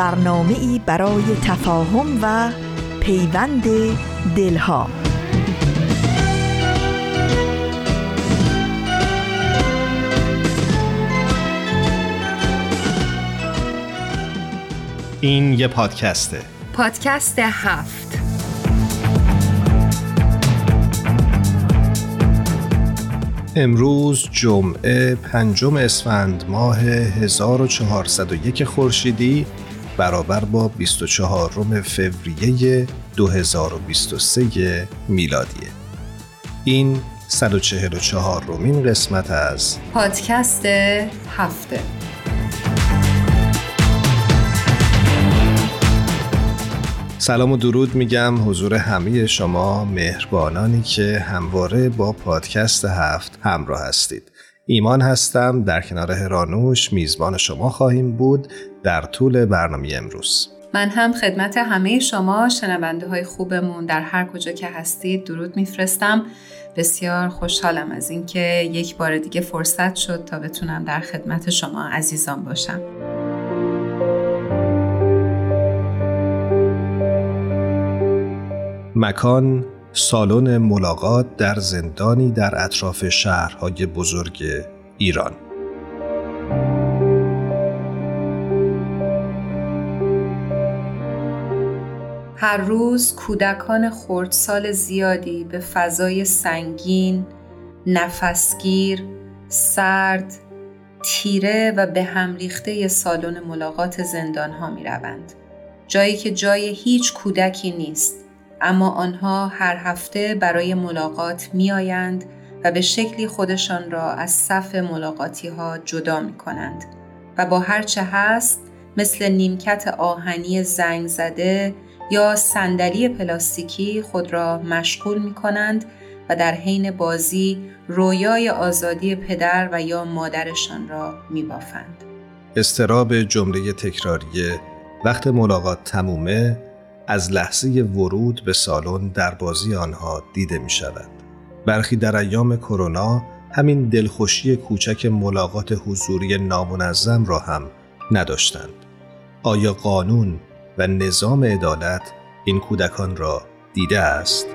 برنامه ای برای تفاهم و پیوند دلها. این یه پادکسته. پادکست هفت. امروز جمعه پنجم اسفند ماه 1401 خورشیدی. برابر با 24 فوریه 2023 میلادیه این 144 رومین قسمت از پادکست هفته. سلام و درود میگم حضور همه شما مهربانانی که همواره با پادکست هفت همراه هستید. ایمان هستم در کنار هرانوش میزبان شما خواهیم بود. در طول برنامه امروز. من هم خدمت همه شما شنونده های خوبمون در هر کجا که هستید درود میفرستم. بسیار خوشحالم از اینکه یک بار دیگه فرصت شد تا بتونم در خدمت شما عزیزان باشم. مکان سالن ملاقات در زندانی در اطراف شهرهای بزرگ ایران. هر روز کودکان خردسال زیادی به فضای سنگین، نفسگیر، سرد، تیره و به هم ریخته سالن ملاقات زندان ها می روند. جایی که جای هیچ کودکی نیست اما آنها هر هفته برای ملاقات می آیند و به شکلی خودشان را از صف ملاقاتی ها جدا می کنند و با هرچه هست مثل نیمکت آهنی زنگ زده یا صندلی پلاستیکی خود را مشغول می کنند و در حین بازی رویای آزادی پدر و یا مادرشان را می بافند. استراب جمله تکراری وقت ملاقات تمومه از لحظه ورود به سالن در بازی آنها دیده می شود. برخی در ایام کرونا همین دلخوشی کوچک ملاقات حضوری نامنظم را هم نداشتند. آیا قانون و نظام عدالت این کودکان را دیده است؟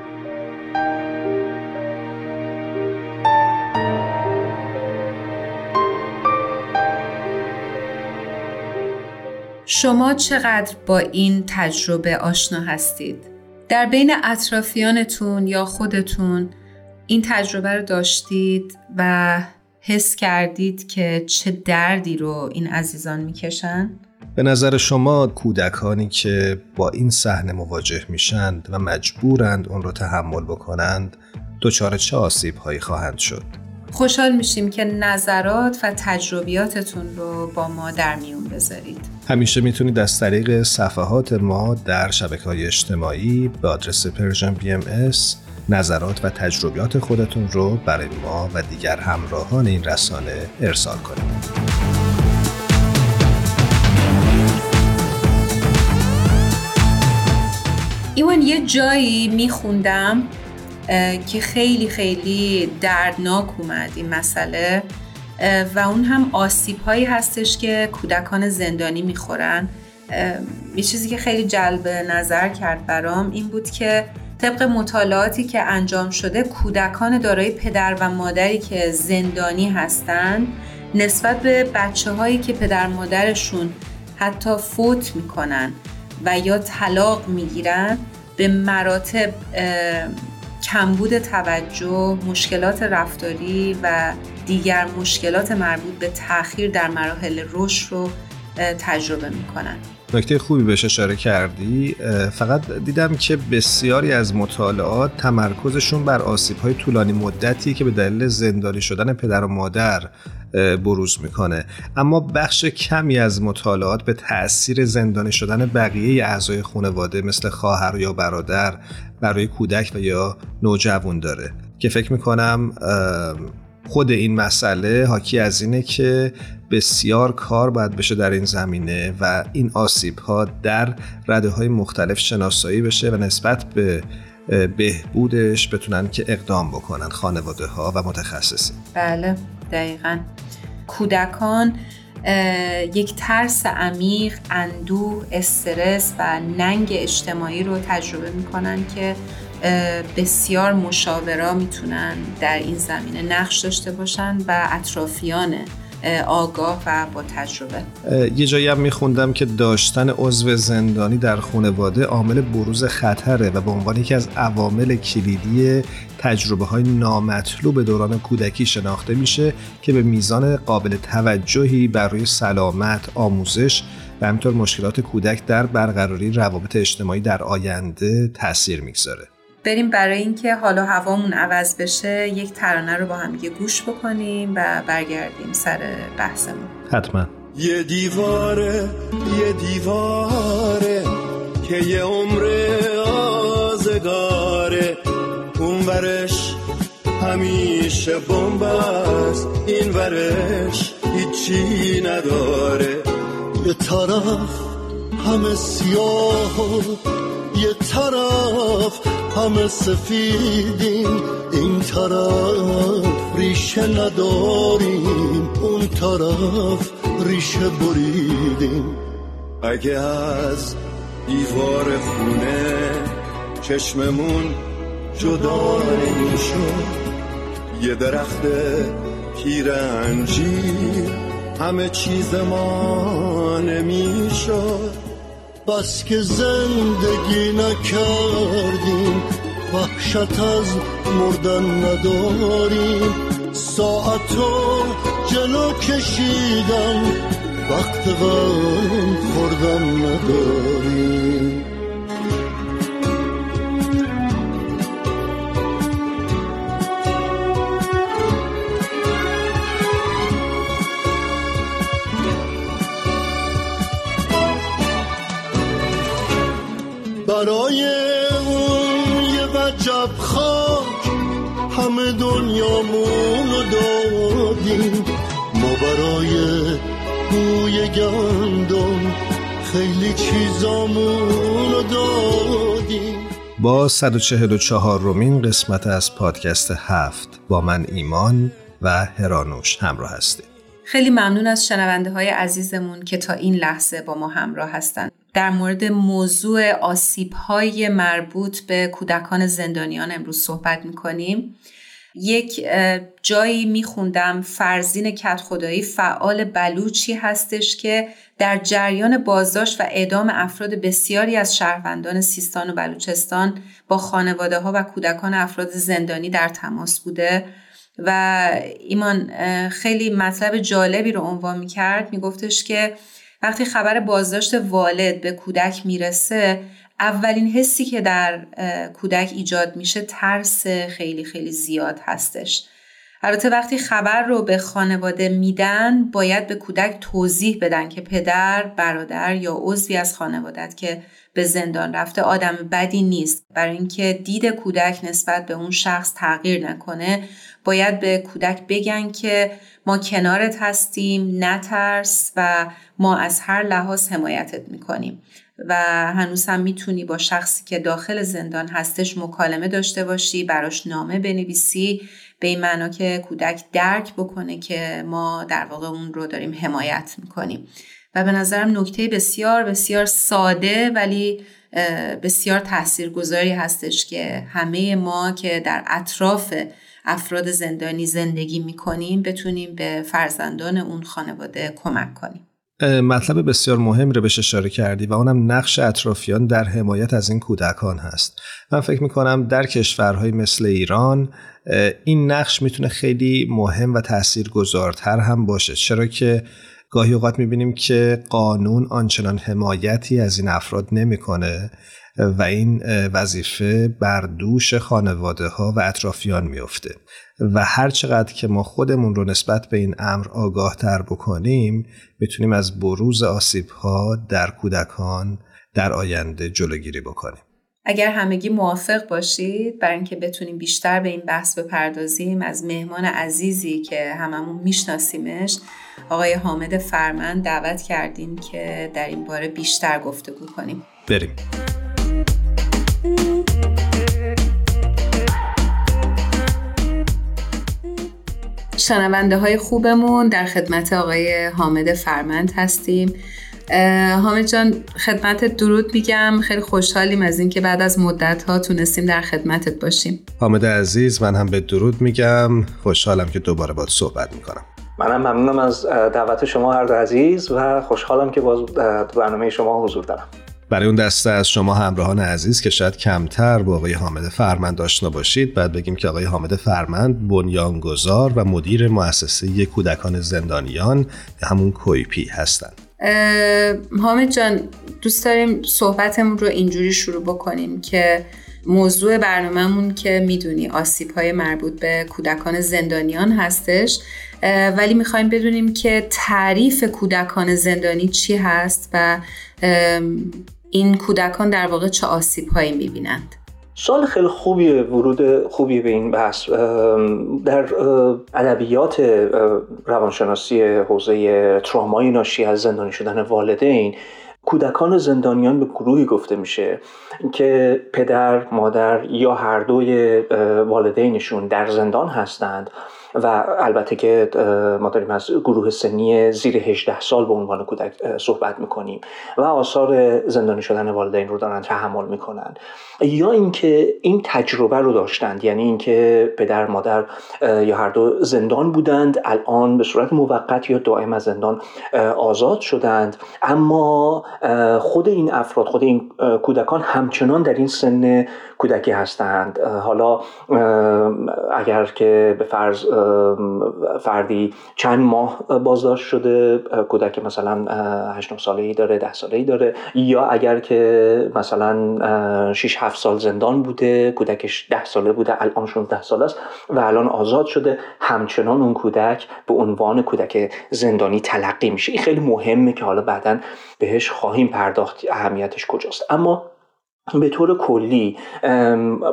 شما چقدر با این تجربه آشنا هستید؟ در بین اطرافیانتون یا خودتون این تجربه رو داشتید و حس کردید که چه دردی رو این عزیزان می‌کشن؟ به نظر شما کودکانی که با این صحنه مواجه میشند و مجبورند اون رو تحمل بکنند دچار چه آسیب هایی خواهند شد؟ خوشحال میشیم که نظرات و تجربیاتتون رو با ما در میون بذارید. همیشه می‌تونید از طریق صفحات ما در شبکه های اجتماعی به آدرس Persian BM نظرات و تجربیات خودتون رو برای ما و دیگر همراهان این رسانه ارسال کنید. ایوان یه جایی میخوندم که خیلی خیلی دردناک اومد این مسئله و اون هم آسیب هایی هستش که کودکان زندانی می‌خورن. یه چیزی که خیلی جلب نظر کرد برام این بود که طبق مطالعاتی که انجام شده کودکان دارای پدر و مادری که زندانی هستند نسبت به بچه هایی که پدر مادرشون حتی فوت می‌کنن. و یا طلاق می‌گیرن به مراتب کمبود توجه، مشکلات رفتاری و دیگر مشکلات مربوط به تاخیر در مراحل رشد رو تجربه می‌کنن. نکته خوبی بهش اشاره کردی فقط دیدم که بسیاری از مطالعات تمرکزشون بر آسیب های طولانی مدتی که به دلیل زندانی شدن پدر و مادر بروز می‌کنه. اما بخش کمی از مطالعات به تاثیر زندانی شدن بقیه اعضای خانواده مثل خواهر یا برادر برای کودک و یا نوجوان داره. که فکر می‌کنم خود این مسئله حاکی از اینه که بسیار کار باید بشه در این زمینه و این آسیب ها در رده های مختلف شناسایی بشه و نسبت به بهبودش بتونن که اقدام بکنن خانواده ها و متخصصین. بله دقیقا. کودکان یک ترس عمیق، اندوه، استرس و ننگ اجتماعی رو تجربه می‌کنن که بسیار مشاورا می‌تونن در این زمینه نقش داشته باشن و اطرافیان آگاه و با تجربه یه جایی هم میخوندم که داشتن عضو زندانی در خانواده عامل بروز خطره و به عنوان یکی از عوامل کلیدی تجربه های نامطلوب دوران کودکی شناخته میشه که به میزان قابل توجهی برای سلامت، آموزش و همینطور مشکلات کودک در برقراری روابط اجتماعی در آینده تاثیر می‌گذاره. بریم برای اینکه حالا هوامون عوض بشه یک ترانه رو با هم دیگه گوش بکنیم و برگردیم سر بحثمون. حتما. یه دیواره یه دیواره که یه عمر آزگاره. اون ورش همیشه بمب است این ورش هیچی نداره. یه طرف همه سیاه یه طرف همه سفیدیم این طرف ریشه نداریم اون طرف ریشه بریدیم. اگه از دیوار خونه چشممون جدا نمی‌شد یه درخت پیر انجیر همه چیز ما نمی‌شد. بس که زندگی نکردیم وحشت از مردن نداریم. ساعتو جلو کشیدم وقت غم خوردن نداریم. گندم خیلی چیزامون رو دادیم با 144 رومین قسمت از پادکست هفت با من ایمان و هرانوش همراه هستیم خیلی ممنون از شنونده های عزیزمون که تا این لحظه با ما همراه هستند. در مورد موضوع آسیب های مربوط به کودکان زندانیان امروز صحبت می‌کنیم. یک جایی میخوندم. فرزین کت خدایی فعال بلوچی هستش که در جریان بازداشت و اعدام افراد بسیاری از شهروندان سیستان و بلوچستان با خانواده ها و کودکان افراد زندانی در تماس بوده. و ایمان خیلی مطلب جالبی رو عنوان می کرد می گفتش که وقتی خبر بازداشت والد به کودک می‌رسه اولین حسی که در کودک ایجاد میشه ترس خیلی خیلی زیاد هستش. البته وقتی خبر رو به خانواده میدن باید به کودک توضیح بدن که پدر، برادر یا عضوی از خانوادت که به زندان رفته آدم بدی نیست. برای اینکه دید کودک نسبت به اون شخص تغییر نکنه باید به کودک بگن که ما کنارت هستیم نترس و ما از هر لحاظ حمایتت می‌کنیم. و هنوز هم می‌تونی با شخصی که داخل زندان هستش مکالمه داشته باشی براش نامه بنویسی به این معنا که کودک درک بکنه که ما در واقع اون رو داریم حمایت می‌کنیم. و به نظرم نکته بسیار بسیار ساده ولی بسیار تاثیرگذاری هستش که همه ما که در اطراف افراد زندانی زندگی می‌کنیم بتونیم به فرزندان اون خانواده کمک کنیم. مطلب بسیار مهم رو بهش اشاره کردی و اونم نقش اطرافیان در حمایت از این کودکان هست. من فکر می‌کنم در کشورهای مثل ایران این نقش می‌تونه خیلی مهم و تاثیرگذارتر هم باشه. چرا که گاهی اوقات می‌بینیم که قانون آنچنان حمایتی از این افراد نمی‌کنه و این وظیفه بر دوش خانواده ها و اطرافیان میفته و هر چقدر که ما خودمون رو نسبت به این امر آگاه تر بکنیم می‌تونیم از بروز آسیب ها در کودکان در آینده جلوگیری بکنیم. اگر همگی موافق باشید برای اینکه بتونیم بیشتر به این بحث بپردازیم از مهمان عزیزی که هممون میشناسیمش آقای حامد فرمند دعوت کردیم که در این باره بیشتر گفتگو کنیم. بریم. شنونده های خوبمون در خدمت آقای حامد فرمند هستیم. حامد جان خدمت درود میگم. خیلی خوشحالیم از اینکه بعد از مدت ها تونستیم در خدمتت باشیم. حامد عزیز من هم به درود میگم. خوشحالم که دوباره باید صحبت می‌کنم. منم ممنونم از دعوت شما هر دو عزیز و خوشحالم که باز برنامه شما حضور دارم. برای اون دسته از شما همراهان عزیز که شاید کمتر با آقای حامد فرمند آشنا باشید بعد بگیم که آقای حامد فرمند بنیانگذار و مدیر مؤسسه کودکان زندانیان همون کویپی هستند. حامد جان دوست داریم صحبتمون رو اینجوری شروع بکنیم که موضوع برنامهمون که می‌دونی آسیب های مربوط به کودکان زندانیان هستش ولی می‌خوایم بدونیم که تعریف کودکان زندانی چی هست و این کودکان در واقع چه آسیب هایی می‌بینند. سال خیلی خوبی ورود خوبی به این بحث. در ادبیات روانشناسی حوزه ترامای ناشی از زندانی شدن والدین کودکان زندانیان به گروهی گفته میشه که پدر مادر یا هر دوی والدینشون در زندان هستند. و البته که ما داریم از گروه سنی زیر 18 سال به عنوان کودک صحبت می‌کنیم و آثار زندانی شدن والدین رو دارن تحمل می‌کنن. یا اینکه این تجربه رو داشتند یعنی اینکه پدر مادر یا هر دو زندان بودند الان به صورت موقت یا دائم از زندان آزاد شدند. اما خود این افراد خود این کودکان همچنان در این سن کودکی هستند. حالا اگر که به فرض فردی چند ماه بازداشت شده کودک مثلا 8 ساله ای داره 10 ساله ای داره. یا اگر که مثلا 6 7 سال زندان بوده کودکش 10 ساله بوده الان 16 ساله است و الان آزاد شده. همچنان اون کودک به عنوان کودک زندانی تلقی میشه. این خیلی مهمه که حالا بعدا بهش خواهیم پرداخت اهمیتش کجاست. اما به طور کلی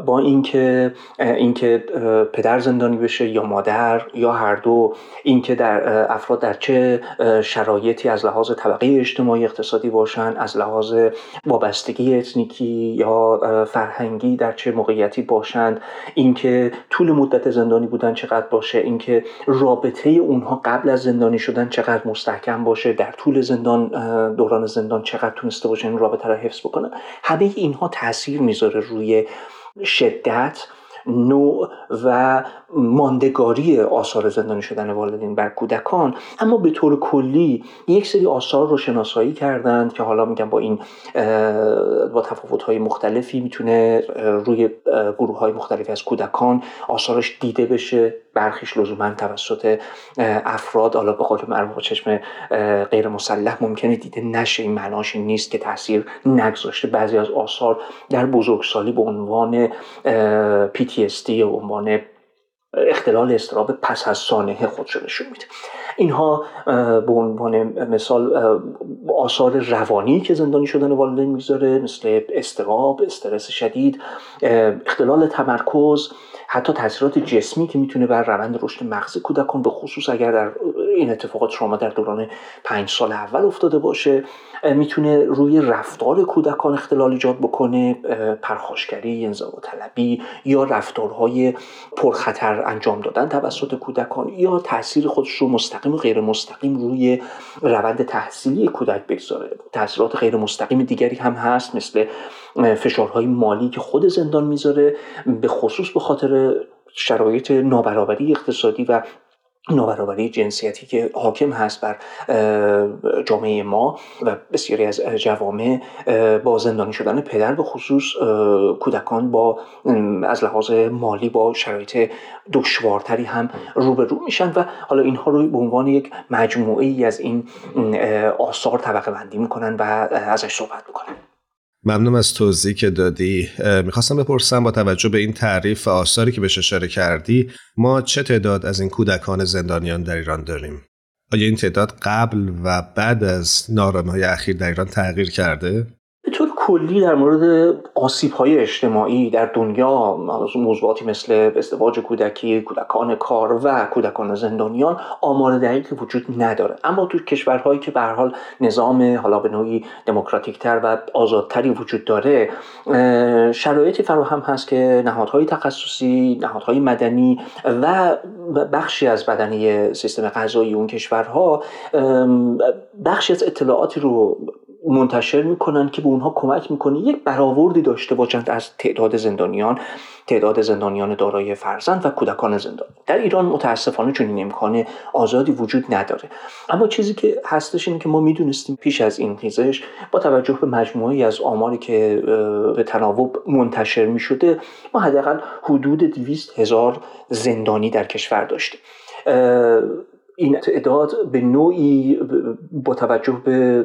با اینکه اینکه پدر زندانی بشه یا مادر یا هر دو اینکه در افراد در چه شرایطی از لحاظ طبقه اجتماعی اقتصادی باشن از لحاظ وابستگی اتنیکی یا فرهنگی در چه موقعیتی باشند اینکه طول مدت زندانی بودن چقدر باشه اینکه رابطه اونها قبل از زندانی شدن چقدر مستحکم باشه در طول زندان دوران زندان چقدر تونسته باشه این رابطه را حفظ بکنن همه تاثیر می‌ذاره روی شدت نوع و ماندگاری آثار زندانی شدن والدین بر کودکان. اما به طور کلی یک سری آثار رو شناسایی کردند که حالا میگم با این با تفاوت های مختلفی می‌تونه روی گروه های مختلفی از کودکان آثارش دیده بشه. برخیش لزوما توسط افراد حالا به قول معروف چشم غیر مسلح ممکنه دیده نشه. این معناش نیست که تاثیر نگذاشته. بعضی از آثار در بزرگسالی به عنوان PTSD یا عنوان اختلال استراب پس از سانحه خودشو نشون میده. اینها به عنوان مثال آثار روانی که زندانی شدن والدین می‌ذاره مثل استراب استرس شدید اختلال تمرکز حتی تاثیرات جسمی که می‌تونه بر روند رشد مغز کودکان به خصوص اگر در این اتفاقات شما در دوران پنج سال اول افتاده باشه می‌تونه روی رفتار کودکان اختلال ایجاد بکنه پرخاشگری انزوا طلبی یا رفتارهای پرخطر انجام دادن توسط کودکان یا تاثیر خودش رو مستقیم و غیر مستقیم روی روند تحصیلی کودک بگذاره. تاثیرات غیر مستقیم دیگری هم هست مثل فشارهای مالی که خود زندان می‌ذاره به خصوص به خاطر شرایط نابرابری اقتصادی و نابرابری جنسیتی که حاکم هست بر جامعه ما و بسیاری از جوامع با زندانی شدن پدر به خصوص کودکان با از لحاظ مالی با شرایط دشوارتری هم روبرو میشن و حالا اینها رو به عنوان یک مجموعه ای از این آثار طبقه بندی می‌کنن و ازش صحبت می‌کنن. ممنون از توضیحی که دادی. می‌خواستم بپرسم با توجه به این تعریف و آثاری که بهش اشاره کردی ما چه تعداد از این کودکان زندانیان در ایران داریم؟ آیا این تعداد قبل و بعد از های اخیر در ایران تغییر کرده؟ کلی در مورد آسیب های اجتماعی در دنیا موضوعاتی مثل ازدواج کودکی کودکان کار و کودکان زندانیان آمار دقیقی وجود نداره. اما تو کشورهایی که به حال نظام حالا به نوعی دموکراتیک تر و آزادتری وجود داره شرایطی فراهم هست که نهادهای تخصصی نهادهای مدنی و بخشی از بدنی سیستم قضایی اون کشورها بخشی از اطلاعاتی رو منتشر می‌کنن که به اونها کمک می‌کنه. یک برآوردی داشته باشند از تعداد زندانیان تعداد زندانیان دارای فرزند و کودکان زندانی در ایران متاسفانه چنین امکان آزادی وجود نداره. اما چیزی که هستش اینه که ما می‌دونستیم پیش از این خیزش با توجه به مجموعی از آماری که به تناوب منتشر می‌شده ما حداقل حدود دویست هزار زندانی در کشور داشتیم. این تعداد به نوعی با توجه به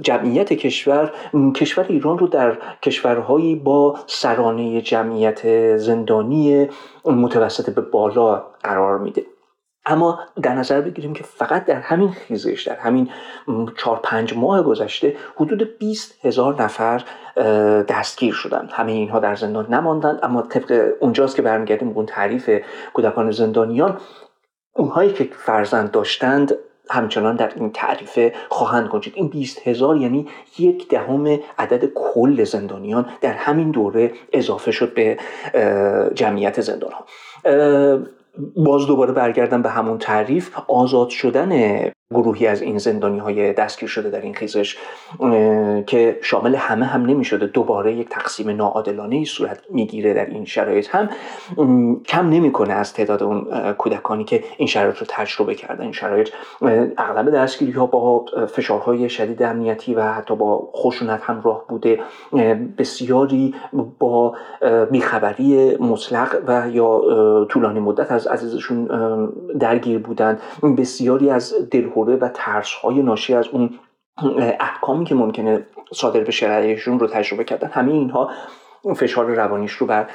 جمعیت کشور کشور ایران رو در کشورهایی با سرانه جمعیت زندانی متوسط به بالا قرار میده. اما در نظر بگیریم که فقط در همین خیزش در همین چهار پنج ماه گذشته حدود 20 هزار نفر دستگیر شدن. همه اینها در زندان نماندند اما طبق اونجاست که برمیگردیم اون تعریف کودکان زندانیان اونهایی که فرزند داشتند همچنان در این تعریفه خواهند گنجید این 20 هزار یعنی یک دهم عدد کل زندانیان در همین دوره اضافه شد به جمعیت زندان ها باز دوباره برگردم به همون تعریف. آزاد شدن گروهی از این زندانی های دستگیر شده در این خیزش که شامل همه هم نمی شده دوباره یک تقسیم ناعادلانه ای صورت می‌گیره در این شرایط. هم کم نمی‌کنه از تعداد اون کودکانی که این شرایط رو تجربه کردن. این شرایط اغلب دستگیری ها با فشارهای شدید امنیتی و حتی با خشونت راه بوده. بسیاری با بیخبری مطلق و یا طولانی مدت از عزیزشون درگیر بودند. بسیاری از دل و ترس های ناشی از اون احکامی که ممکنه صادر به علیهشون رو تجربه کردن همه اینها فشار روانیش رو بر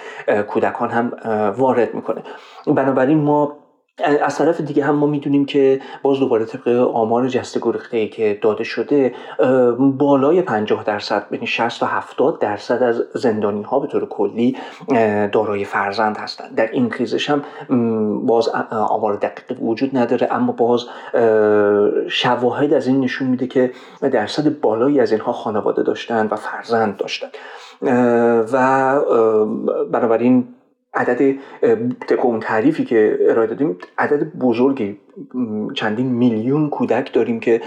کودکان هم وارد می‌کنه. بنابراین ما از طرف دیگه هم ما می‌دونیم که باز دوباره طبق آمار جسته گریخته که داده شده بالای 50 درصد بین 60 تا 70 درصد از زندانی ها به طور کلی دارای فرزند هستند. در این کریزش هم باز آمار دقیق وجود نداره. اما باز شواهد از این نشون میده که درصد بالایی از اینها خانواده داشتن و فرزند داشتن و بنابراین عدد طبق تعریفی که ارائه دادیم عدد بزرگی چندین میلیون کودک داریم که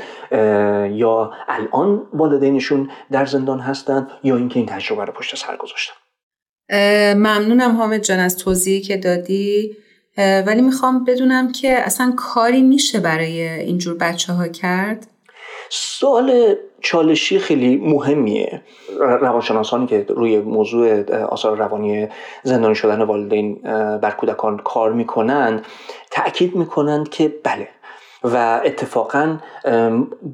یا الان والدینشون در زندان هستند یا اینکه این تجربه رو پشت سر گذاشتن. ممنونم حامد جان از توضیحی که دادی. ولی می‌خوام بدونم که اصلا کاری میشه برای اینجور بچه ها کرد؟ سوال چالشی خیلی مهمیه. روانشناسانی که روی موضوع آثار روانی زندانی شدن والدین بر کودکان کار می‌کنند تاکید می‌کنند که بله. و اتفاقا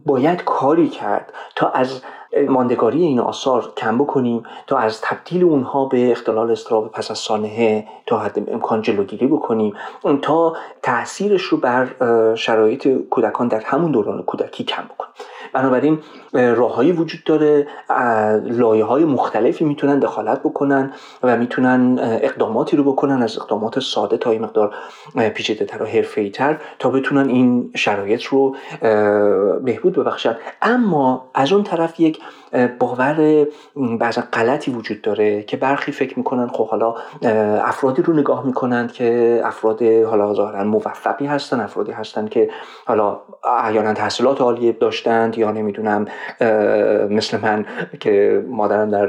باید کاری کرد تا از ماندگاری این آثار کم بکنیم تا از تبدیل اونها به اختلال استراب پس از سانحه تا حد امکان جلوگیری بکنیم. تا تاثیرش رو بر شرایط کودکان در همون دوران کودکی کم بکنیم. بنابراین راههایی وجود داره لایه های مختلفی می‌تونن دخالت بکنن و می‌تونن اقداماتی رو بکنن از اقدامات ساده تا این مقدار پیچیده تر و حرفه تر تا بتونن این شرایط رو بهبود ببخشن. اما از اون طرف یک باور بعضا غلطی وجود داره که برخی فکر می‌کنن خب حالا افرادی رو نگاه می‌کنند که افراد حالا ظاهرا موفقی هستن افرادی هستن که حالا احیانا تحصیلات عالیه داشتند یا نمی‌دونم مثل من که مادرم در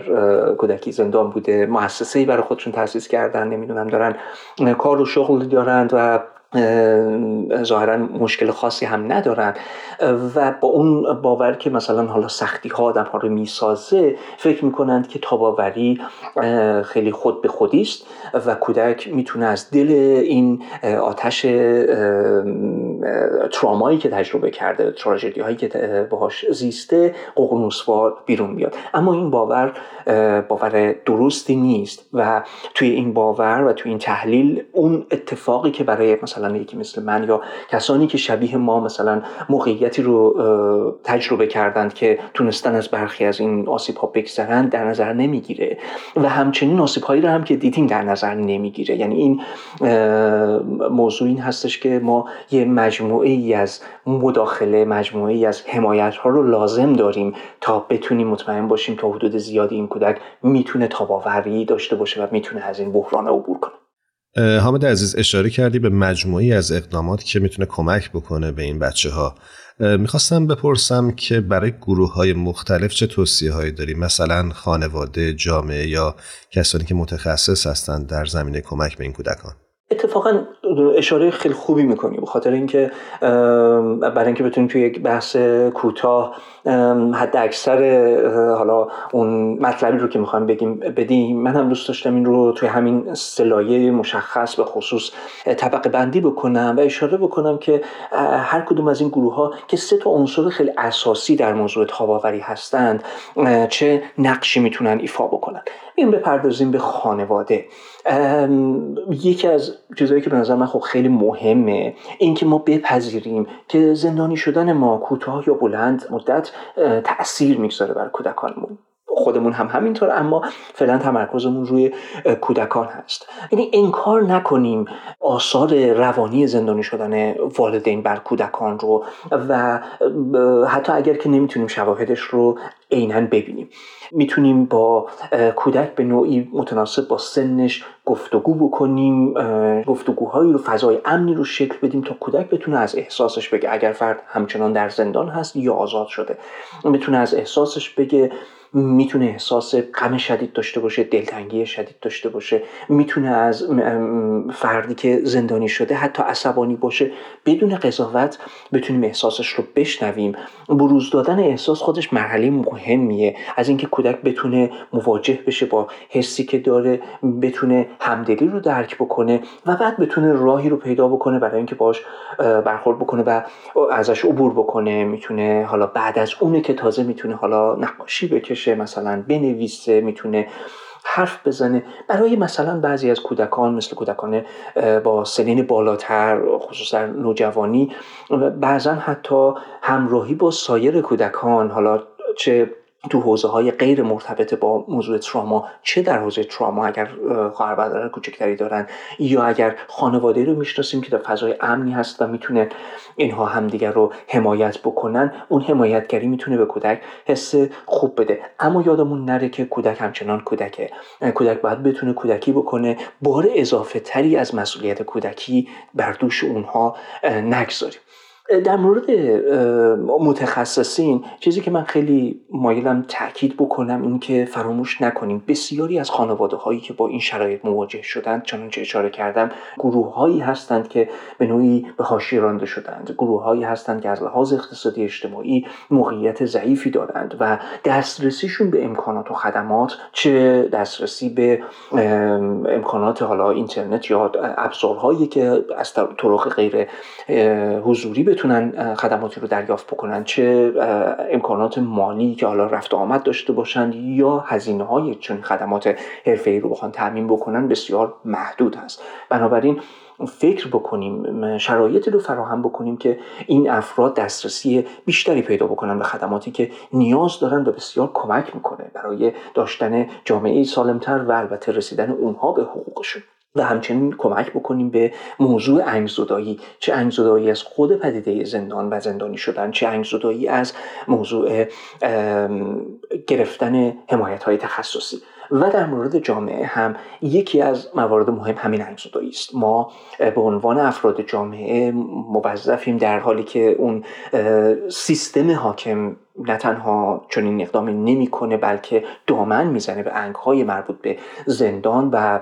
کودکی زندان بوده مؤسسه برای خودشون تاسیس کردن نمی‌دونم دارن کار و شغل دارند و ظاهرا مشکل خاصی هم ندارن. و با اون باور که مثلا حالا سختی ها آدم ها رو می‌سازه فکر می‌کنند که تاباوری خیلی خود به خودی است و کودک می‌تونه از دل این آتش ترامایی که تجربه کرده تراژدی هایی که باهاش زیسته ققنوسوار بیرون بیاد اما این باور باور درستی نیست و توی این باور و توی این تحلیل اون اتفاقی که برای مثلا یکی مثل من یا کسانی که شبیه ما مثلا موقعیتی رو تجربه کردند که تونستن از برخی از این آسیب ها بگذرند در نظر نمی‌گیره. و همچنین آسیب هایی رو هم که دیدیم در نظر نمی‌گیره. یعنی این موضوع این هستش که ما یه مجموعه ای از مداخله مجموعه ای از حمایت ها رو لازم داریم تا بتونیم مطمئن باشیم تا حدود زیادی این کودک می‌تونه تاباوری داشته باشه و می‌تونه از این بحران عبور کنه. حامد عزیز اشاره کردی به مجموعی از اقدامات که می‌تونه کمک بکنه به این بچه ها می‌خواستم بپرسم که برای گروه های مختلف چه توصیه هایی داری؟ مثلا خانواده جامعه یا کسانی که متخصص هستند در زمینه کمک به این کودکان؟ اتفاقا اشاره خیلی خوبی می‌کنی به خاطر اینکه برای اینکه بتونیم توی یک بحث کوتاه حد اکثر حالا اون مطلبی رو که می‌خوایم بگیم بدیم. من هم دوست داشتم این رو توی همین سلایه مشخص به خصوص طبقه بندی بکنم و اشاره بکنم که هر کدوم از این گروه ها که سه تا عنصر خیلی اساسی در موضوع تاباوری هستند چه نقشی می‌تونن ایفا بکنن. این بپردازیم به خانواده. یکی از چیزهایی که به نظر من خب خیلی مهمه این که ما بپذیریم که زندانی شدن ما کوتاه یا بلند مدت تاثیر می‌گذاره بر کودکانمون. خودمون هم همینطور اما فعلا تمرکزمون روی کودکان هست. یعنی انکار نکنیم آثار روانی زندانی شدن والدین بر کودکان رو و حتی اگر که نمی‌تونیم شواهدش رو عینا ببینیم. می‌تونیم با کودک به نوعی متناسب با سنش گفتگو بکنیم گفتگوهایی رو فضای امنی رو شکل بدیم تا کودک بتونه از احساسش بگه. اگر فرد همچنان در زندان هست یا آزاد شده بتونه از احساسش بگه. می‌تونه احساس غم شدید داشته باشه دلتنگی شدید داشته باشه. می‌تونه از فردی که زندانی شده حتی عصبانی باشه. بدون قضاوت بتونیم احساسش رو بشنویم. بروز دادن احساس خودش مرحله مهمیه. از اینکه کودک بتونه مواجه بشه با حسی که داره بتونه همدلی رو درک بکنه و بعد بتونه راهی رو پیدا بکنه برای اینکه باش برخورد بکنه و ازش عبور بکنه. می‌تونه حالا بعد از اونه که تازه می‌تونه حالا نقاشی بکشه مثلا بنویسه می‌تونه حرف بزنه. برای مثلا بعضی از کودکان مثل کودکان با سنین بالاتر خصوصا نوجوانی بعضا حتی همراهی با سایر کودکان حالا چه تو حوزه های غیر مرتبط با موضوع تراما چه در حوزه تراما اگر خواهر برادر کوچکتری دارن یا اگر خانواده رو می‌شناسیم که در فضای امنی هست و می‌تونه اینها همدیگر رو حمایت بکنن اون حمایتگری می‌تونه به کودک حس خوب بده. اما یادمون نره که کودک همچنان کودکه. کودک باید بتونه کودکی بکنه بار اضافه تری از مسئولیت کودکی بر دوش اونها نگذاریم. در مورد متخصصین چیزی که من خیلی مایلم تاکید بکنم این که فراموش نکنیم. بسیاری از خانواده هایی که با این شرایط مواجه شدند چنانچه اشاره کردم گروه هایی هستند که به نوعی به حاشیه رانده شدند. گروه هایی هستند که از لحاظ اقتصادی اجتماعی موقعیت ضعیفی دارند و دسترسیشون به امکانات و خدمات چه دسترسی به امکانات حالا اینترنت یا ابزارهایی که از طرق غیر حضوری بتونن خدماتی رو دریافت بکنن چه امکانات مالی که حالا رفت آمد داشته باشند یا هزینه های چون خدمات حرفه ای رو بخوان تعمین بکنن بسیار محدود هست. بنابراین فکر بکنیم شرایطی رو فراهم بکنیم که این افراد دسترسی بیشتری پیدا بکنن به خدماتی که نیاز دارن و بسیار کمک می‌کنه برای داشتن جامعه سالمتر و البته رسیدن اونها به حقوقشون. و همچنین کمک بکنیم به موضوع انگزدایی چه انگزدایی از خود پدیده زندان و زندانی شدن چه انگزدایی از موضوع گرفتن حمایت های تخصصی. و در مورد جامعه هم یکی از موارد مهم همین انگزدایی است. ما به عنوان افراد جامعه موظفیم در حالی که اون سیستم حاکم نه تنها چنین اقدامی نمی‌کنه بلکه دامن می‌زنه به های مربوط به زندان و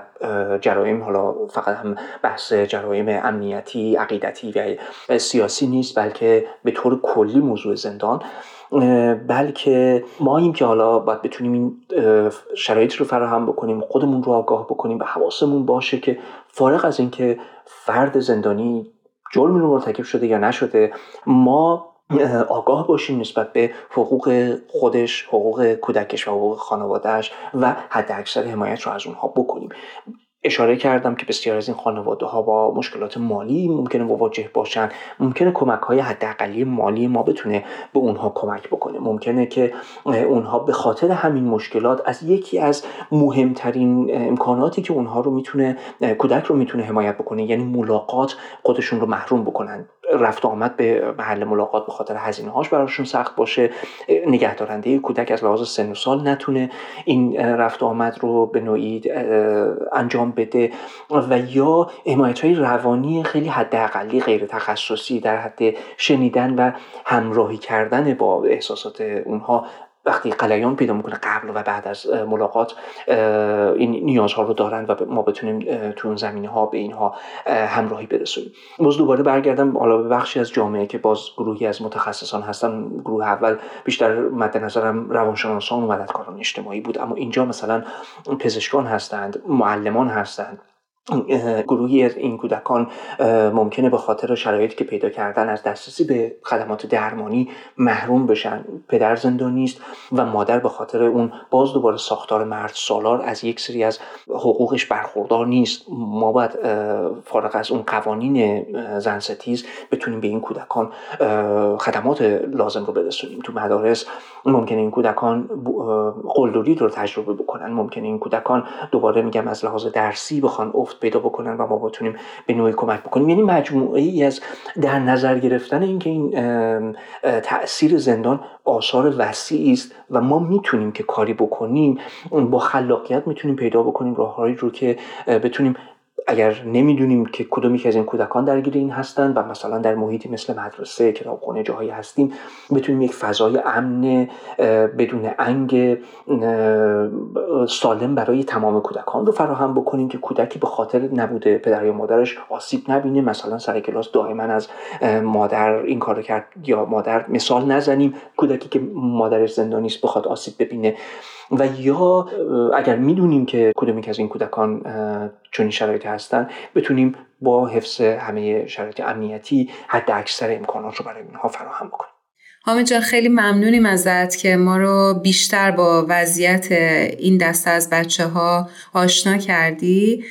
جرایم حالا فقط هم بحث جرایم امنیتی عقیدتی و سیاسی نیست بلکه به طور کلی موضوع زندان. بلکه ما این که حالا باید بتونیم این شرایط رو فراهم بکنیم خودمون رو آگاه بکنیم و حواسمون باشه که فارغ از اینکه فرد زندانی جرمی رو مرتکب شده یا نشده ما آگاه باشیم نسبت به حقوق خودش حقوق کودکش و حقوق خانوادهش و حد اکثر حمایت رو از اونها بکنیم. اشاره کردم که بسیار از این خانواده ها با مشکلات مالی ممکنه مواجه باشن. ممکنه کمک های حداقلی مالی ما بتونه به اونها کمک بکنه. ممکنه که اونها به خاطر همین مشکلات از یکی از مهمترین امکاناتی که اونها رو می‌تونه کودک رو می‌تونه حمایت بکنه یعنی ملاقات خودشون رو محروم بکنن. رفت آمد به محل ملاقات به خاطر هزینه هاش براشون سخت باشه. نگهدارنده کودک از لحاظ سن و سال نتونه این رفت آمد رو به نوعی انجام بده و یا حمایت های روانی خیلی حداقلی غیر تخصصی در حد شنیدن و همراهی کردن با احساسات اونها وقتی قلیان پیدا می‌کنه قبل و بعد از ملاقات این نیازها رو دارن و ما بتونیم تو اون زمینه ها به اینها همراهی برسونیم. باز دوباره برگردم حالا به بخشی از جامعه که باز گروهی از متخصصان هستن گروه اول بیشتر مد نظرم روانشناسان و مددکاران اجتماعی بود اما اینجا مثلا پزشکان هستند معلمان هستند. گروهی از این کودکان ممکنه به خاطر شرایطی که پیدا کردن از دسترسی به خدمات درمانی محروم بشن. پدر زندانی است و مادر به خاطر اون باز دوباره ساختار مرد سالار از یک سری از حقوقش برخوردار نیست. ما باید فارغ از اون قوانین زن ستیز بتونیم به این کودکان خدمات لازم رو برسونیم. تو مدارس ممکنه این کودکان قلدری رو تجربه بکنن. ممکنه این کودکان دوباره میگم از لحاظ درسی بخوان پیدا بکنن و ما بتونیم به نوعی کمک بکنیم. یعنی مجموعه ای از در نظر گرفتن اینکه این تاثیر زندان آثار وسیعی است و ما می‌تونیم که کاری بکنیم با خلاقیت می‌تونیم پیدا بکنیم راههایی رو که بتونیم اگر نمی‌دونیم که کدومی که از این کودکان درگیر این هستن و مثلا در محیطی مثل مدرسه کتابخونه جاهایی هستیم بتونیم یک فضای امن بدون انگ سالم برای تمام کودکان رو فراهم بکنیم که کودکی به خاطر نبوده پدر یا مادرش آسیب نبینه. مثلا سر کلاس دائما از مادر این کار کرد یا مادر مثال نزنیم. کودکی که مادرش زندانی است بخواد آسیب ببینه. و یا اگر می‌دونیم که کدومی که از این کودکان چنین شرایطی هستن بتونیم با حفظ همه شرایط امنیتی حد اکثر امکانات رو برای اینها فراهم بکنیم. حامد جان خیلی ممنونیم ازت که ما رو بیشتر با وضعیت این دسته از بچه ها آشنا کردی.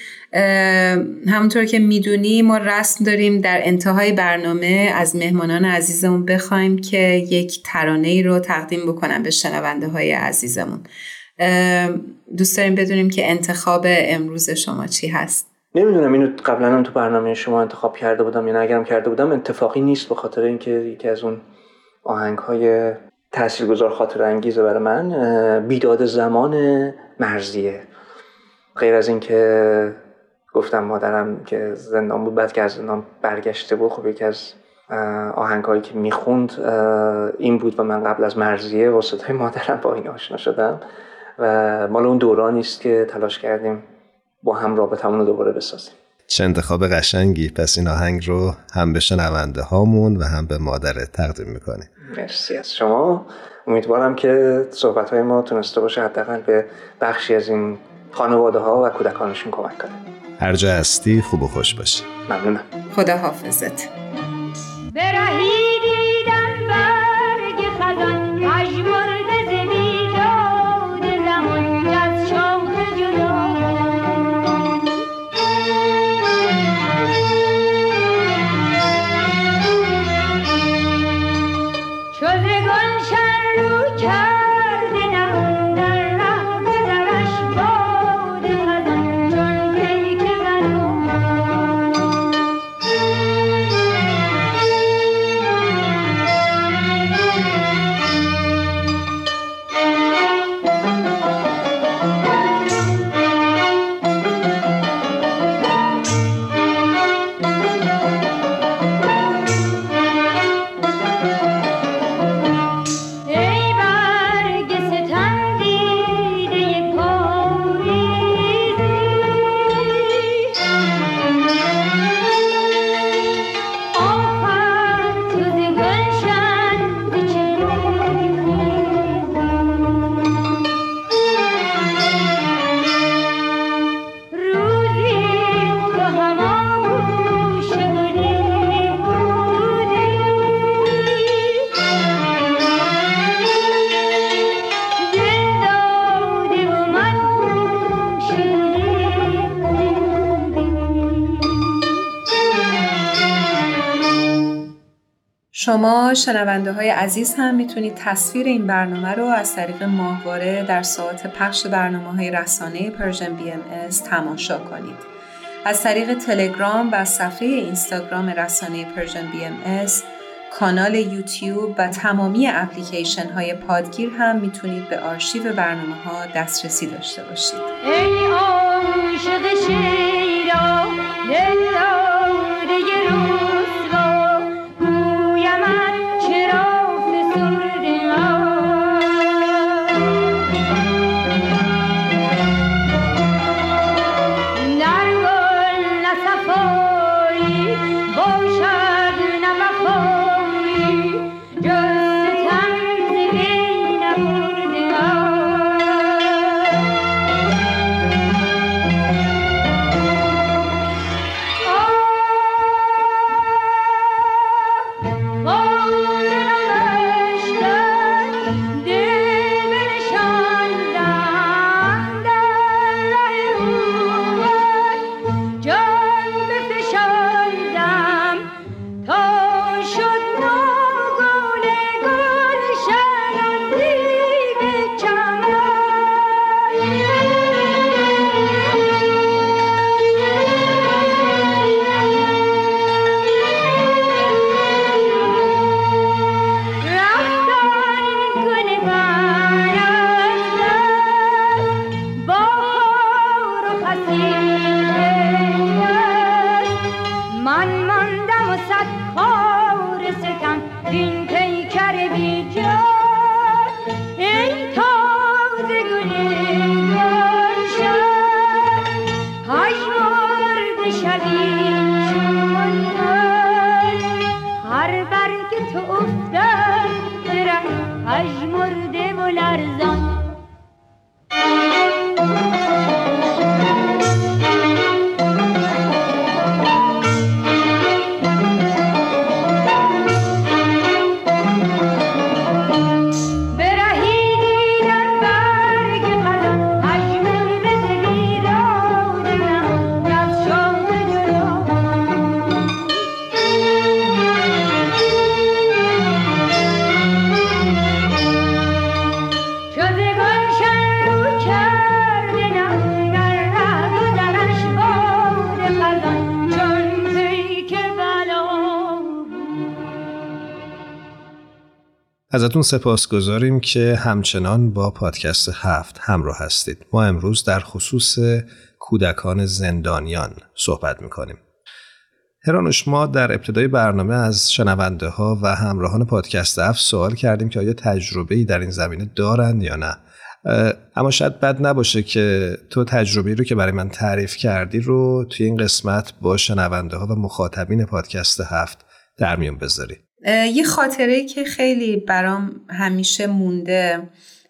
همونطور که می‌دونی ما رسم داریم در انتهای برنامه از مهمانان عزیزمون بخوایم که یک ترانه ای رو تقدیم بکنن به شنونده های عزیزمون دوست داریم بدونیم که انتخاب امروز شما چی هست؟ نمی‌دونم اینو قبلا هم تو برنامه شما انتخاب کرده بودم یا اگرم کرده بودم اتفاقی نیست به خاطر اینکه یکی از اون آهنگ های تاثیرگذار خاطر انگیزه برای من بیداد زمان مرزیه. غیر از اینکه گفتم مادرم که زندان بود بعد که از زندان برگشته بود خب یکی از آهنگ هایی که می‌خوند این بود و من قبل از مرزیه واسطه مادرم با این آشنا شدم و مال اون دورانی است که تلاش کردیم با هم رابطمون رو دوباره بسازیم. چه انتخاب قشنگی. پس این آهنگ رو هم به شنونده هامون و هم به مادرت تقدیم می‌کنیم. مرسی از شما. امیدوارم که صحبت های ما تونسته باشه حداقل به بخشی از این خانواده ها و کودکانشون کمک کنه. هر جا هستی خوب و خوش باشی. ممنونم. خدا حافظت Hey شما شنونده های عزیز هم می‌تونید تصویر این برنامه رو از طریق ماهواره در ساعت پخش برنامه های رسانه Persian BMS تماشا کنید. از طریق تلگرام و صفحه اینستاگرام رسانه Persian BMS کانال یوتیوب و تمامی اپلیکیشن های پادگیر هم می‌تونید به آرشیو برنامه ها دسترسی داشته باشید. ازتون سپاس گذاریم که همچنان با پادکست هفت همراه هستید. ما امروز در خصوص کودکان زندانیان صحبت می‌کنیم. هرانوش ما در ابتدای برنامه از شنونده ها و همراهان پادکست هفت سوال کردیم که آیا تجربه ای در این زمینه دارند یا نه. اما شاید بد نباشه که تو تجربه رو که برای من تعریف کردی رو توی این قسمت با شنونده ها و مخاطبین پادکست هفت در میون بذاری. یه خاطره که خیلی برام همیشه مونده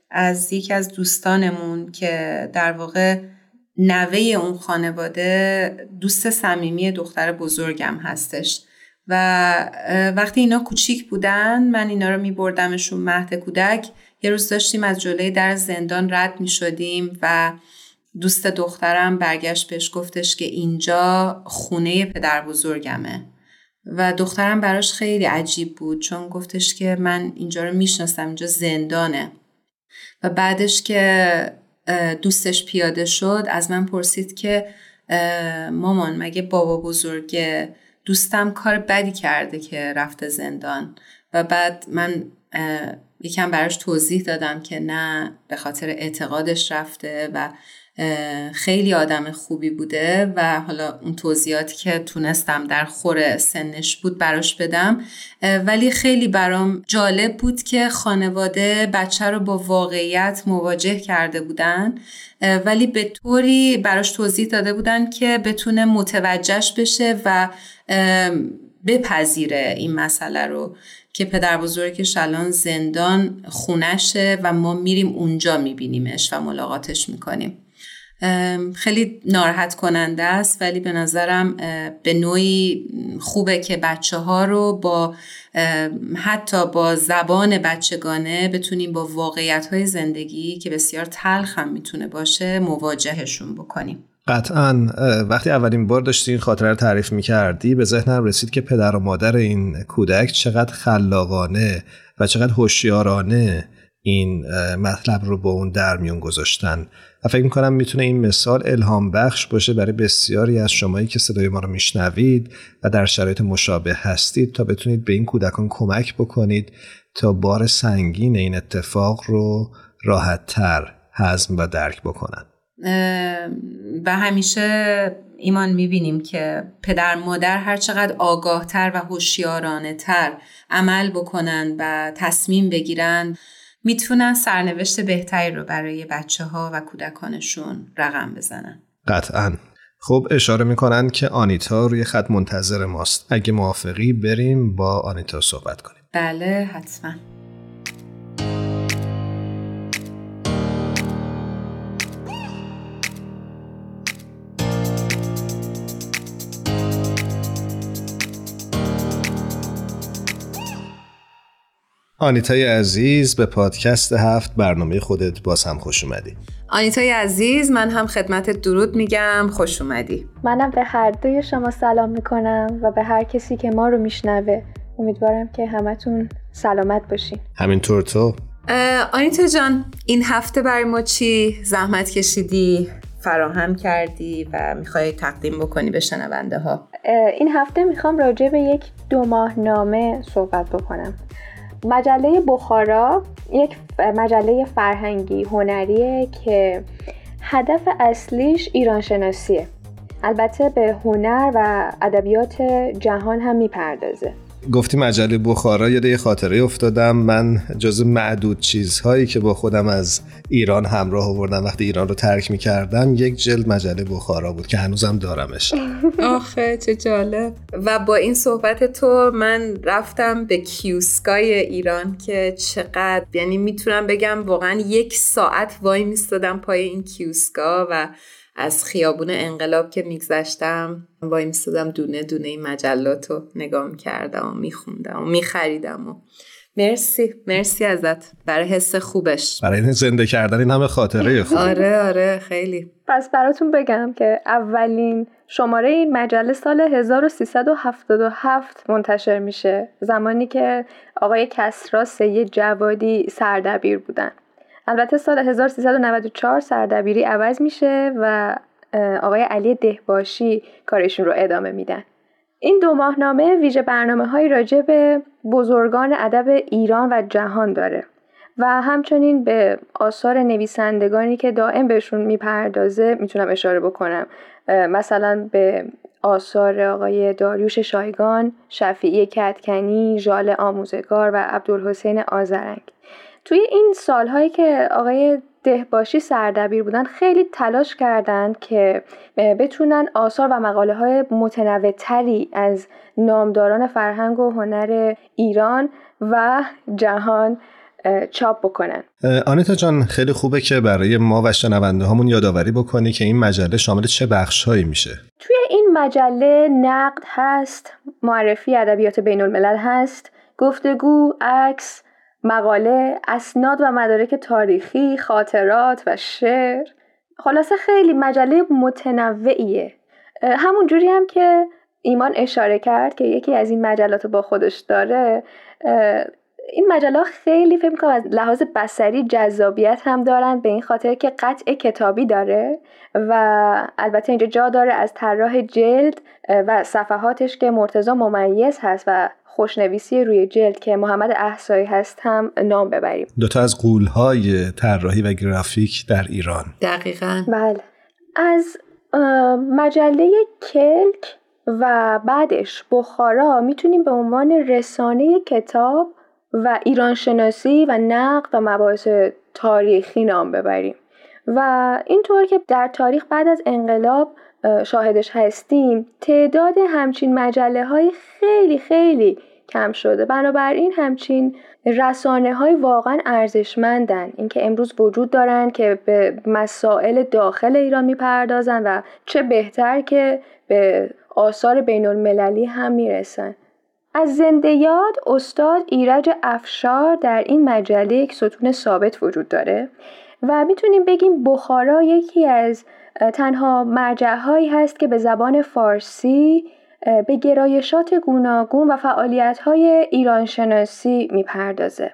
از یکی از دوستانمون که در واقع نوه اون خانواده دوست صمیمی دختر بزرگم هستش. و وقتی اینا کوچیک بودن من اینا رو می بردمشون مهد کودک. یه روز داشتیم از جلوی در زندان رد می شدیم و دوست دخترم برگشت بهش گفتش که اینجا خونه پدر بزرگمه. و دخترم براش خیلی عجیب بود چون گفتش که من اینجا رو می‌شناسم اینجا زندانه. و بعدش که دوستش پیاده شد از من پرسید که مامان مگه بابا بزرگه؟ دوستم کار بدی کرده که رفته زندان. و بعد من یکم براش توضیح دادم که نه به خاطر اعتقادش رفته و خیلی آدم خوبی بوده و حالا اون توضیحاتی که تونستم در خور سنش بود براش بدم. ولی خیلی برام جالب بود که خانواده بچه رو با واقعیت مواجه کرده بودن. ولی به طوری براش توضیح داده بودن که بتونه متوجهش بشه و بپذیره این مسئله رو که پدر بزرگش الان زندان خونشه و ما میریم اونجا میبینیمش و ملاقاتش می‌کنیم. خیلی ناراحت کننده است ولی به نظرم به نوعی خوبه که بچه ها رو با حتی با زبان بچگانه بتونیم با واقعیت های زندگی که بسیار تلخ هم می‌تونه باشه مواجهشون بکنیم. قطعا وقتی اولین بار داشتی این خاطره رو تعریف می‌کردی به ذهنم رسید که پدر و مادر این کودک چقدر خلاقانه و چقدر هوشیارانه. این مطلب رو با اون در میون گذاشتن. و فکر می‌کنم می‌تونه این مثال الهام بخش باشه برای بسیاری از شمایی که صدای ما رو میشنوید و در شرایط مشابه هستید تا بتونید به این کودکان کمک بکنید تا بار سنگین این اتفاق رو راحت تر هضم و درک بکنن. و همیشه ایمان می‌بینیم که پدر مادر هر چقدر آگاهتر و هوشیارانه تر عمل بکنن و تصمیم بگیرن می‌تونن سرنوشت بهتری رو برای بچه ها و کودکانشون رقم بزنن. قطعا. خب اشاره می‌کنن که آنیتا روی خط منتظر ماست. اگه موافقی بریم با آنیتا صحبت کنیم. بله حتما. آنیتای عزیز به پادکست هفت برنامه خودت باز هم خوش اومدی. آنیتای عزیز من هم خدمت درود میگم خوش اومدی. منم به هر دوی شما سلام می‌کنم و به هر کسی که ما رو میشنوه. امیدوارم که همتون سلامت باشین. همینطور تو؟ آنیتا جان این هفته برای ما چی؟ زحمت کشیدی فراهم کردی و می‌خوای تقدیم بکنی به شنونده ها؟ این هفته می‌خوام راجع به یک دو ماه نامه صحبت بکنم. مجله بخارا یک مجله فرهنگی هنریه که هدف اصلیش ایران شناسیه البته به هنر و ادبیات جهان هم می‌پردازه. گفتی مجله بخارا یه یه خاطره افتادم. من جز معدود چیزهایی که با خودم از ایران همراه آوردم وقتی ایران رو ترک می‌کردم یک جلد مجله بخارا بود که هنوزم دارمش. آخه چه جالب. و با این صحبت تو من رفتم به کیوسکای ایران که چقدر یعنی می‌تونم بگم واقعا یک ساعت وای میستادم پای این کیوسکا و از خیابون انقلاب که میگذشتم وای میستادم دونه دونه این مجلات رو نگاه می‌کردم و میخوندم و میخریدم و. مرسی مرسی ازت. برای حس خوبش. برای زنده کردن این همه خاطره خوب. آره آره خیلی. پس براتون بگم که اولین شماره این مجله سال 1377 منتشر میشه. زمانی که آقای کسرا سید جوادی سردبیر بودن. البته سال 1394 سردبیری عوض میشه و آقای علی دهباشی کارشون رو ادامه میدن. این دو ماهنامه ویژه برنامه های راجع به بزرگان ادب ایران و جهان داره و همچنین به آثار نویسندگانی که دائم بهشون می‌پردازه می‌تونم اشاره بکنم. مثلا به آثار آقای داریوش شایگان، شفیعی کتکنی، ژال آموزگار و عبدالحسین آزرنگ توی این سالهایی که آقای دهباشی سردبیر بودن خیلی تلاش کردند که بتونن آثار و مقاله های متنوع تری از نامداران فرهنگ و هنر ایران و جهان چاپ بکنن. آنیتا جان خیلی خوبه که برای ما و شنونده همون یادآوری بکنی که این مجله شامل چه بخش هایی میشه. توی این مجله نقد هست معرفی ادبیات بین الملل هست گفتگو عکس مقاله، اسناد و مدارک تاریخی، خاطرات و شعر. خلاصه خیلی مجله متنوعیه. همون جوری هم که ایمان اشاره کرد که یکی از این مجلات با خودش داره این مجله خیلی فکر کنم از لحاظ بسری جذابیت هم دارن به این خاطر که قطع کتابی داره و البته اینجا جا داره از طراح جلد و صفحاتش که مرتضا ممیز هست و خوشنویسی روی جلد که محمد احسایی هست هم نام ببریم. دوتا از قولهای طراحی و گرافیک در ایران. دقیقا. بله. از مجله کلک و بعدش بخارا می‌تونیم به عنوان رسانه کتاب و ایران شناسی و نقد و مباحث تاریخی نام ببریم. و اینطور که در تاریخ بعد از انقلاب شاهدش هستیم تعداد همچین مجله های خیلی خیلی کم شده. بنابراین همچین رسانه های واقعا ارزشمندن. اینکه امروز وجود دارن که به مسائل داخل ایران می‌پردازن و چه بهتر که به آثار بین المللی هم می‌رسن. از زنده یاد استاد ایرج افشار در این مجله یک ستون ثابت وجود داره. و می‌تونیم بگیم بخارا یکی از تنها مرجع هایی هست که به زبان فارسی به گرایشات گوناگون و فعالیت های ایران شناسی می‌پردازه.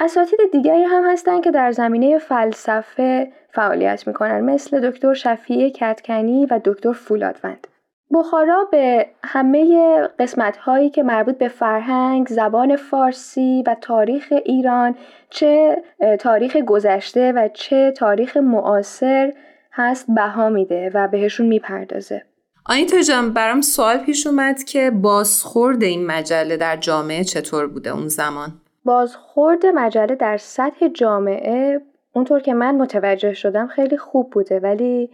اساتید دیگری هم هستند که در زمینه فلسفه فعالیت می‌کنن مثل دکتر شفیع کتکنی و دکتر فولادوند. بخارا به همه قسمت هایی که مربوط به فرهنگ، زبان فارسی و تاریخ ایران چه تاریخ گذشته و چه تاریخ معاصر هست بها میده و بهشون می‌پردازه. آنیتا جان برام سوال پیش اومد که بازخورد این مجله در جامعه چطور بوده اون زمان؟ بازخورد مجله در سطح جامعه اونطور که من متوجه شدم خیلی خوب بوده ولی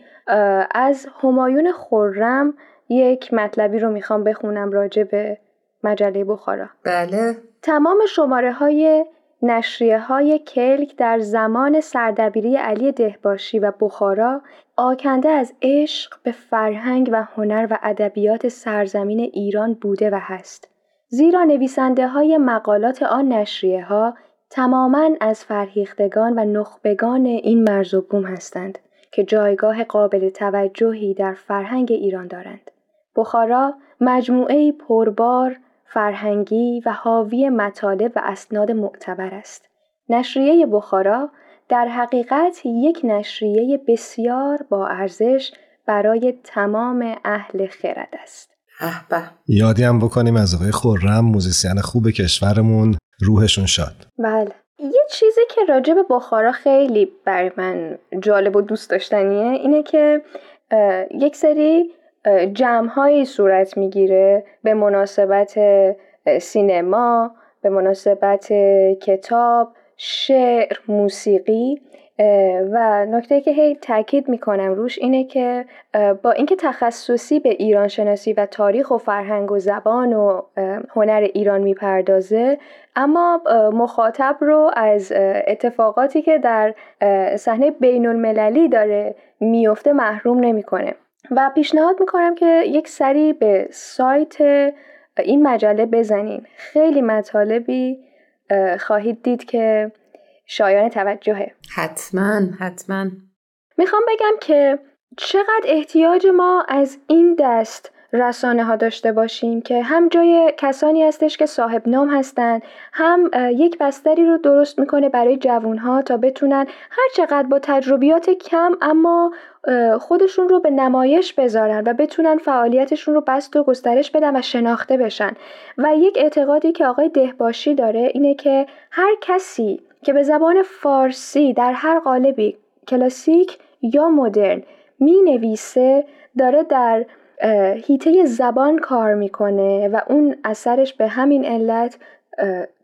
از همایون خورم یک مطلبی رو می‌خوام بخونم راجع به مجله بخارا بله تمام شماره های نشریه های کلک در زمان سردبیری علی دهباشی و بخارا آکنده از عشق به فرهنگ و هنر و ادبیات سرزمین ایران بوده و هست. زیرا نویسنده های مقالات آن نشریه ها تماما از فرهیختگان و نخبگان این مرز و بوم هستند که جایگاه قابل توجهی در فرهنگ ایران دارند. بخارا مجموعه پربار، فرهنگی و حاوی مطالب و اسناد معتبر است. نشریه بخارا در حقیقت یک نشریه بسیار با ارزش برای تمام اهل خرد است. به یادی هم بکنیم از آقای خورم موزیسین خوب کشورمون روحشون شاد بله یه چیزی که راجع به بخارا خیلی برای من جالب و دوست داشتنیه اینه که یک سری جمعهایی صورت می‌گیره به مناسبت سینما به مناسبت کتاب شعر موسیقی و نکته که هی تاکید می‌کنم روش اینه که با اینکه تخصصی به ایران شناسی و تاریخ و فرهنگ و زبان و هنر ایران می‌پردازه اما مخاطب رو از اتفاقاتی که در صحنه بین المللی داره میفته محروم نمی‌کنه. و پیشنهاد می‌کنم که یک سری به سایت این مجله بزنین. خیلی مطالبی خواهید دید که شایان توجهه. حتما حتما. می‌خوام بگم که چقدر احتیاج ما از این دست رسانه ها داشته باشیم که هم جای کسانی هستش که صاحب نام هستند هم یک بستری رو درست می‌کنه برای جوون ها تا بتونن هر چقدر با تجربیات کم اما خودشون رو به نمایش بذارن و بتونن فعالیتشون رو بست و گسترش بدن و شناخته بشن. و یک اعتقادی که آقای دهباشی داره اینه که هر کسی که به زبان فارسی در هر قالبی کلاسیک یا مدرن می نویسه داره در هیته زبان کار می‌کنه و اون اثرش به همین علت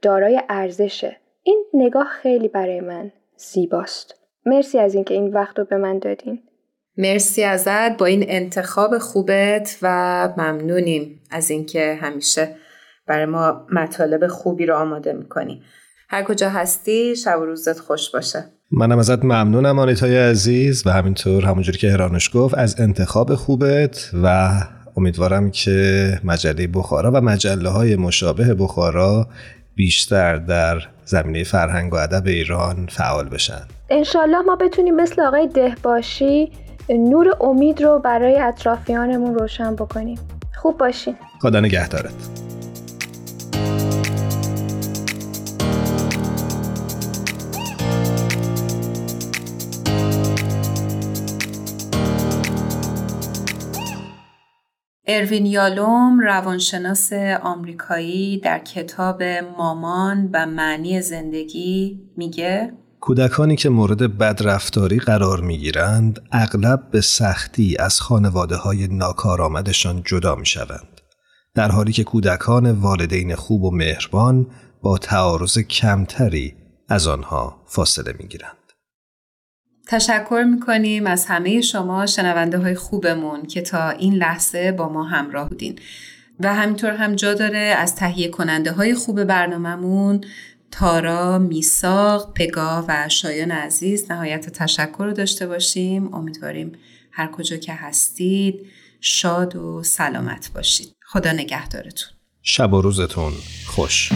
دارای ارزشه. این نگاه خیلی برای من زیباست. مرسی از اینکه این وقت رو به من دادین. مرسی ازت. با این انتخاب خوبت و ممنونیم از اینکه همیشه برای ما مطالب خوبی رو آماده می‌کنی. هر کجا هستی شب و روزت خوش باشه. منم ازت ممنونم آنیتای عزیز و همینطور همونجوری که هرانش گفت از انتخاب خوبت و امیدوارم که مجله بخارا و مجله های مشابه بخارا بیشتر در زمینه فرهنگ و ادب ایران فعال بشن. انشالله ما بتونیم مثل آقای دهباشی نور امید رو برای اطرافیانمون روشن بکنیم. خوب باشین. خدا نگهدارت. اروین یالوم روانشناس آمریکایی در کتاب مامان و معنی زندگی میگه کودکانی که مورد بدرفتاری قرار می‌گیرند اغلب به سختی از خانواده های ناکارآمدشان جدا می شوند. در حالی که کودکان والدین خوب و مهربان با تعارض کمتری از آنها فاصله می گیرند. تشکر می‌کنیم از همه شما شنونده های خوبمون که تا این لحظه با ما همراه بودین. و همینطور هم جا داره از تهیه کننده های خوب برنامهمون تارا، میساق، پگاه و شایان عزیز نهایت تشکر رو داشته باشیم. امیدواریم هر کجا که هستید شاد و سلامت باشید. خدا نگهدارتون. شب و روزتون خوش.